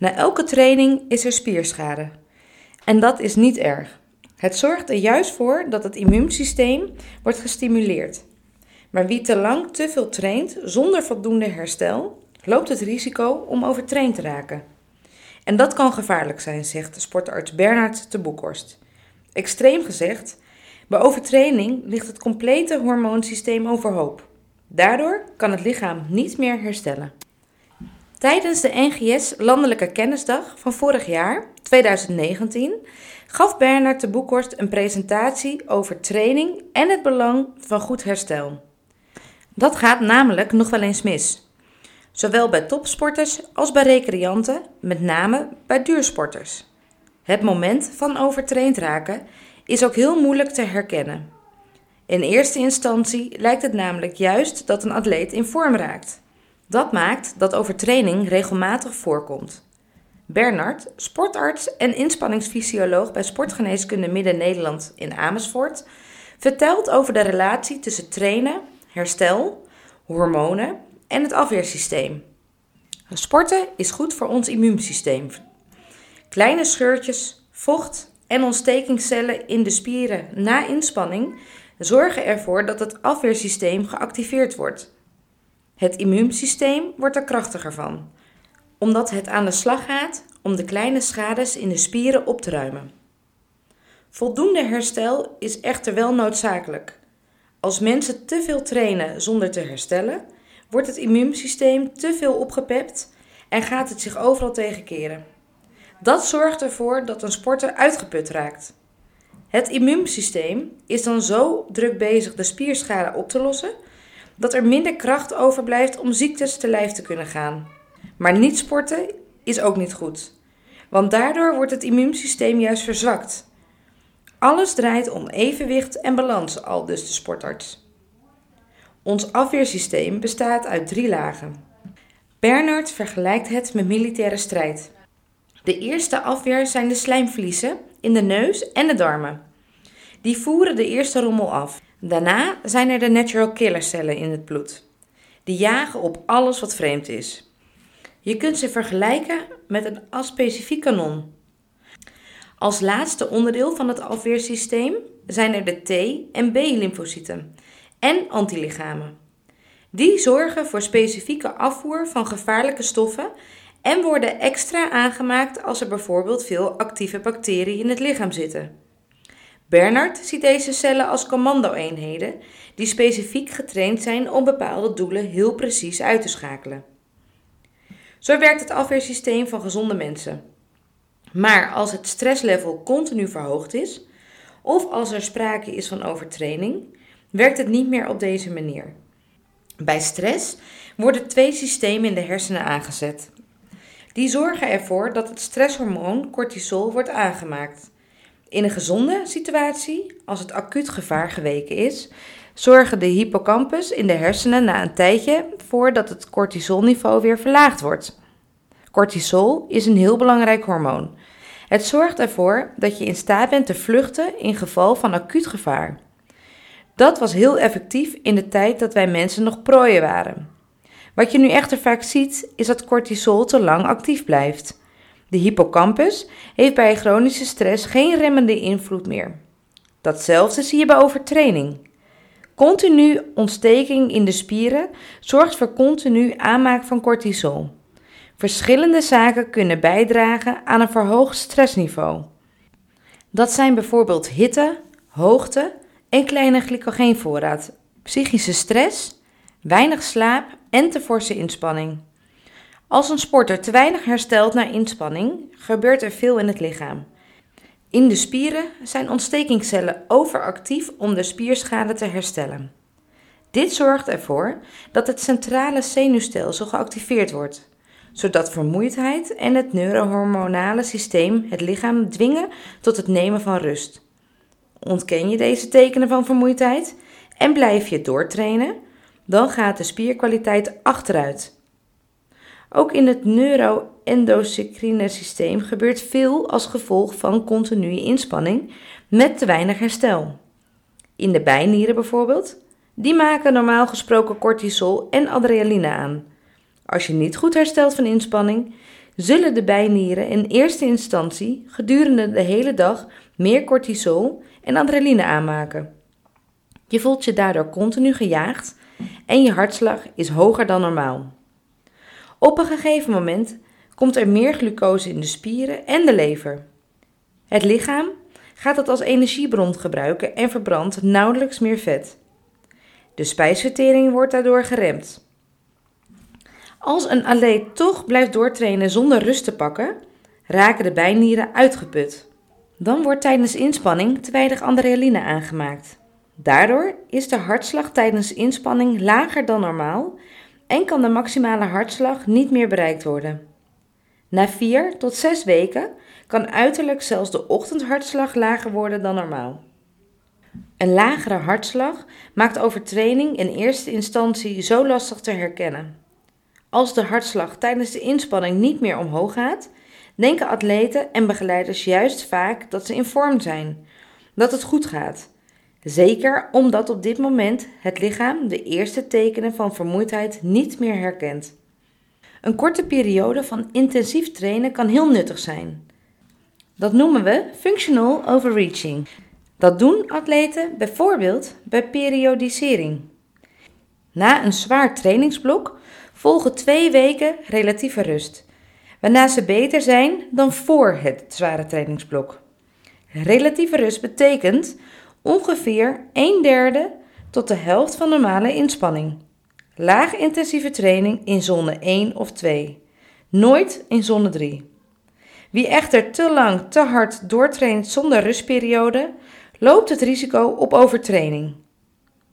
Na elke training is er spierschade. En dat is niet erg. Het zorgt er juist voor dat het immuunsysteem wordt gestimuleerd. Maar wie te lang te veel traint zonder voldoende herstel, loopt het risico om overtraind te raken. En dat kan gevaarlijk zijn, zegt sportarts Bernard de Boekhorst. Extreem gezegd, bij overtraining ligt het complete hormoonsysteem overhoop. Daardoor kan het lichaam niet meer herstellen. Tijdens de NGS Landelijke Kennisdag van vorig jaar, 2019, gaf Bernard de Boekhorst een presentatie over training en het belang van goed herstel. Dat gaat namelijk nog wel eens mis. Zowel bij topsporters als bij recreanten, met name bij duursporters. Het moment van overtraind raken is ook heel moeilijk te herkennen. In eerste instantie lijkt het namelijk juist dat een atleet in vorm raakt. Dat maakt dat overtraining regelmatig voorkomt. Bernard, sportarts en inspanningsfysioloog bij Sportgeneeskunde Midden-Nederland in Amersfoort, vertelt over de relatie tussen trainen, herstel, hormonen en het afweersysteem. Sporten is goed voor ons immuunsysteem. Kleine scheurtjes, vocht en ontstekingscellen in de spieren na inspanning zorgen ervoor dat het afweersysteem geactiveerd wordt. Het immuunsysteem wordt er krachtiger van, omdat het aan de slag gaat om de kleine schades in de spieren op te ruimen. Voldoende herstel is echter wel noodzakelijk. Als mensen te veel trainen zonder te herstellen, wordt het immuunsysteem te veel opgepept en gaat het zich overal tegenkeren. Dat zorgt ervoor dat een sporter uitgeput raakt. Het immuunsysteem is dan zo druk bezig de spierschade op te lossen dat er minder kracht overblijft om ziektes te lijf te kunnen gaan. Maar niet sporten is ook niet goed, want daardoor wordt het immuunsysteem juist verzwakt. Alles draait om evenwicht en balans, al dus de sportarts. Ons afweersysteem bestaat uit drie lagen. Bernard vergelijkt het met militaire strijd. De eerste afweer zijn de slijmvliezen in de neus en de darmen. Die voeren de eerste rommel af. Daarna zijn er de natural killer cellen in het bloed. Die jagen op alles wat vreemd is. Je kunt ze vergelijken met een aspecifiek kanon. Als laatste onderdeel van het afweersysteem zijn er de T- en B-lymfocyten en antilichamen. Die zorgen voor specifieke afvoer van gevaarlijke stoffen en worden extra aangemaakt als er bijvoorbeeld veel actieve bacteriën in het lichaam zitten. Bernard ziet deze cellen als commando-eenheden die specifiek getraind zijn om bepaalde doelen heel precies uit te schakelen. Zo werkt het afweersysteem van gezonde mensen. Maar als het stresslevel continu verhoogd is, of als er sprake is van overtraining, werkt het niet meer op deze manier. Bij stress worden twee systemen in de hersenen aangezet. Die zorgen ervoor dat het stresshormoon cortisol wordt aangemaakt. In een gezonde situatie, als het acuut gevaar geweken is, zorgen de hippocampus in de hersenen na een tijdje voor dat het cortisolniveau weer verlaagd wordt. Cortisol is een heel belangrijk hormoon. Het zorgt ervoor dat je in staat bent te vluchten in geval van acuut gevaar. Dat was heel effectief in de tijd dat wij mensen nog prooien waren. Wat je nu echter vaak ziet, is dat cortisol te lang actief blijft. De hippocampus heeft bij chronische stress geen remmende invloed meer. Datzelfde zie je bij overtraining. Continu ontsteking in de spieren zorgt voor continu aanmaak van cortisol. Verschillende zaken kunnen bijdragen aan een verhoogd stressniveau. Dat zijn bijvoorbeeld hitte, hoogte en kleine glycogeenvoorraad, psychische stress, weinig slaap en te forse inspanning. Als een sporter te weinig herstelt na inspanning, gebeurt er veel in het lichaam. In de spieren zijn ontstekingscellen overactief om de spierschade te herstellen. Dit zorgt ervoor dat het centrale zenuwstelsel geactiveerd wordt, zodat vermoeidheid en het neurohormonale systeem het lichaam dwingen tot het nemen van rust. Ontken je deze tekenen van vermoeidheid en blijf je doortrainen, dan gaat de spierkwaliteit achteruit. Ook in het neuroendocrine systeem gebeurt veel als gevolg van continue inspanning met te weinig herstel. In de bijnieren bijvoorbeeld, die maken normaal gesproken cortisol en adrenaline aan. Als je niet goed herstelt van inspanning, zullen de bijnieren in eerste instantie gedurende de hele dag meer cortisol en adrenaline aanmaken. Je voelt je daardoor continu gejaagd en je hartslag is hoger dan normaal. Op een gegeven moment komt er meer glucose in de spieren en de lever. Het lichaam gaat het als energiebron gebruiken en verbrandt nauwelijks meer vet. De spijsvertering wordt daardoor geremd. Als een atleet toch blijft doortrainen zonder rust te pakken, raken de bijnieren uitgeput. Dan wordt tijdens inspanning te weinig adrenaline aangemaakt. Daardoor is de hartslag tijdens inspanning lager dan normaal en kan de maximale hartslag niet meer bereikt worden. Na 4 tot 6 weken kan uiterlijk zelfs de ochtendhartslag lager worden dan normaal. Een lagere hartslag maakt overtraining in eerste instantie zo lastig te herkennen. Als de hartslag tijdens de inspanning niet meer omhoog gaat, denken atleten en begeleiders juist vaak dat ze in vorm zijn, dat het goed gaat. Zeker omdat op dit moment het lichaam de eerste tekenen van vermoeidheid niet meer herkent. Een korte periode van intensief trainen kan heel nuttig zijn. Dat noemen we functional overreaching. Dat doen atleten bijvoorbeeld bij periodisering. Na een zwaar trainingsblok volgen twee weken relatieve rust, waarna ze beter zijn dan voor het zware trainingsblok. Relatieve rust betekent ongeveer een derde tot de helft van normale inspanning. Laag intensieve training in zone 1 of 2, nooit in zone 3. Wie echter te lang te hard doortraint zonder rustperiode, loopt het risico op overtraining.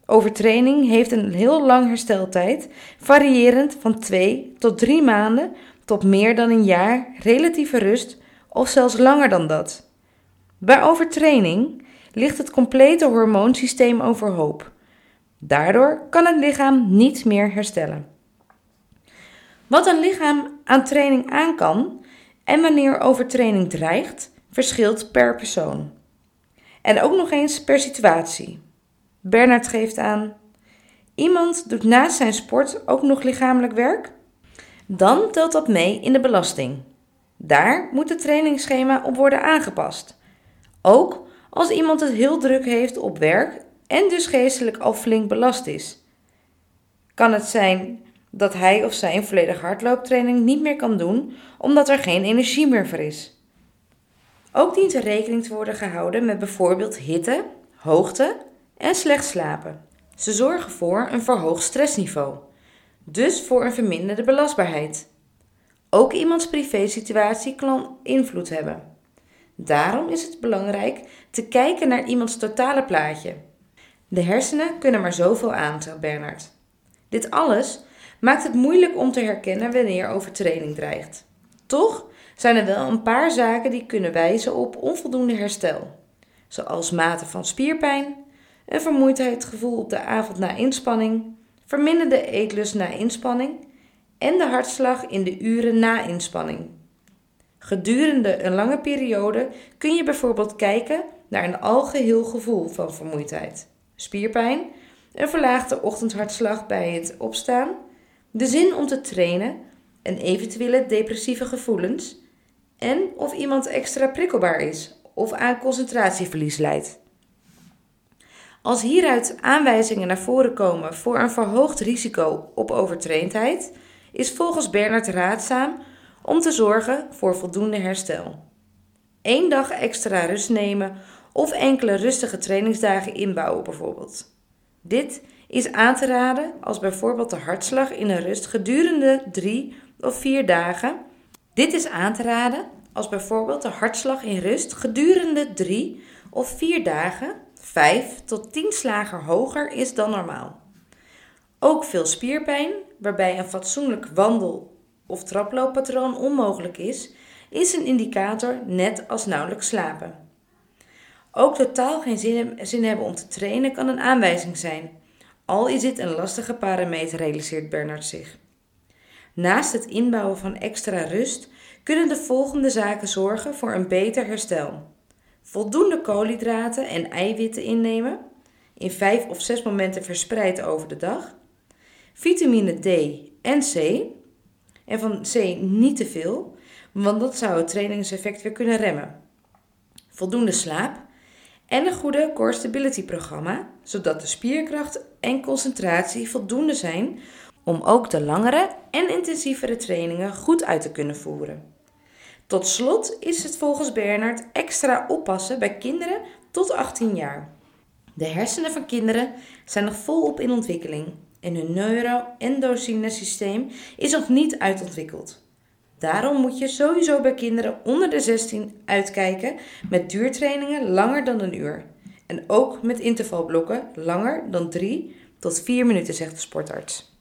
Overtraining heeft een heel lang hersteltijd, variërend van 2 tot 3 maanden tot meer dan een jaar relatieve rust of zelfs langer dan dat. Bij overtraining ligt het complete hormoonsysteem overhoop. Daardoor kan het lichaam niet meer herstellen. Wat een lichaam aan training aan kan en wanneer overtraining dreigt, verschilt per persoon. En ook nog eens per situatie. Bernard geeft aan: Iemand doet naast zijn sport ook nog lichamelijk werk? Dan telt dat mee in de belasting. Daar moet het trainingsschema op worden aangepast. Ook als iemand het heel druk heeft op werk en dus geestelijk al flink belast is. Kan het zijn dat hij of zij een volledige hardlooptraining niet meer kan doen omdat er geen energie meer voor is. Ook dient er rekening te worden gehouden met bijvoorbeeld hitte, hoogte en slecht slapen. Ze zorgen voor een verhoogd stressniveau, dus voor een verminderde belastbaarheid. Ook iemands privésituatie kan invloed hebben. Daarom is het belangrijk te kijken naar iemands totale plaatje. De hersenen kunnen maar zoveel aan, zegt Bernard. Dit alles maakt het moeilijk om te herkennen wanneer overtreding dreigt. Toch zijn er wel een paar zaken die kunnen wijzen op onvoldoende herstel, zoals mate van spierpijn, een vermoeidheidsgevoel op de avond na inspanning, verminderde eetlust na inspanning en de hartslag in de uren na inspanning. Gedurende een lange periode kun je bijvoorbeeld kijken naar een algeheel gevoel van vermoeidheid, spierpijn, een verlaagde ochtendhartslag bij het opstaan, de zin om te trainen en eventuele depressieve gevoelens en of iemand extra prikkelbaar is of aan concentratieverlies leidt. Als hieruit aanwijzingen naar voren komen voor een verhoogd risico op overtraindheid, is volgens Bernard raadzaam om te zorgen voor voldoende herstel. Eén dag extra rust nemen of enkele rustige trainingsdagen inbouwen bijvoorbeeld. Dit is aan te raden als bijvoorbeeld de hartslag in een rust gedurende drie of vier dagen. Dit is aan te raden als bijvoorbeeld de hartslag in rust gedurende drie of vier dagen 5 tot 10 slagen hoger is dan normaal. Ook veel spierpijn, waarbij een fatsoenlijk wandel- of traplooppatroon onmogelijk is, is een indicator net als nauwelijks slapen. Ook totaal geen zin, hebben om te trainen kan een aanwijzing zijn, al is dit een lastige parameter, realiseert Bernard zich. Naast het inbouwen van extra rust kunnen de volgende zaken zorgen voor een beter herstel. Voldoende koolhydraten en eiwitten innemen, in vijf of zes momenten verspreid over de dag. Vitamine D en C, en van C niet te veel, want dat zou het trainingseffect weer kunnen remmen. Voldoende slaap en een goede core stability programma, zodat de spierkracht en concentratie voldoende zijn om ook de langere en intensievere trainingen goed uit te kunnen voeren. Tot slot is het volgens Bernard extra oppassen bij kinderen tot 18 jaar. De hersenen van kinderen zijn nog volop in ontwikkeling en hun neuro-endocine systeem is nog niet uitontwikkeld. Daarom moet je sowieso bij kinderen onder de 16 uitkijken met duurtrainingen langer dan een uur. En ook met intervalblokken langer dan 3 tot 4 minuten, zegt de sportarts.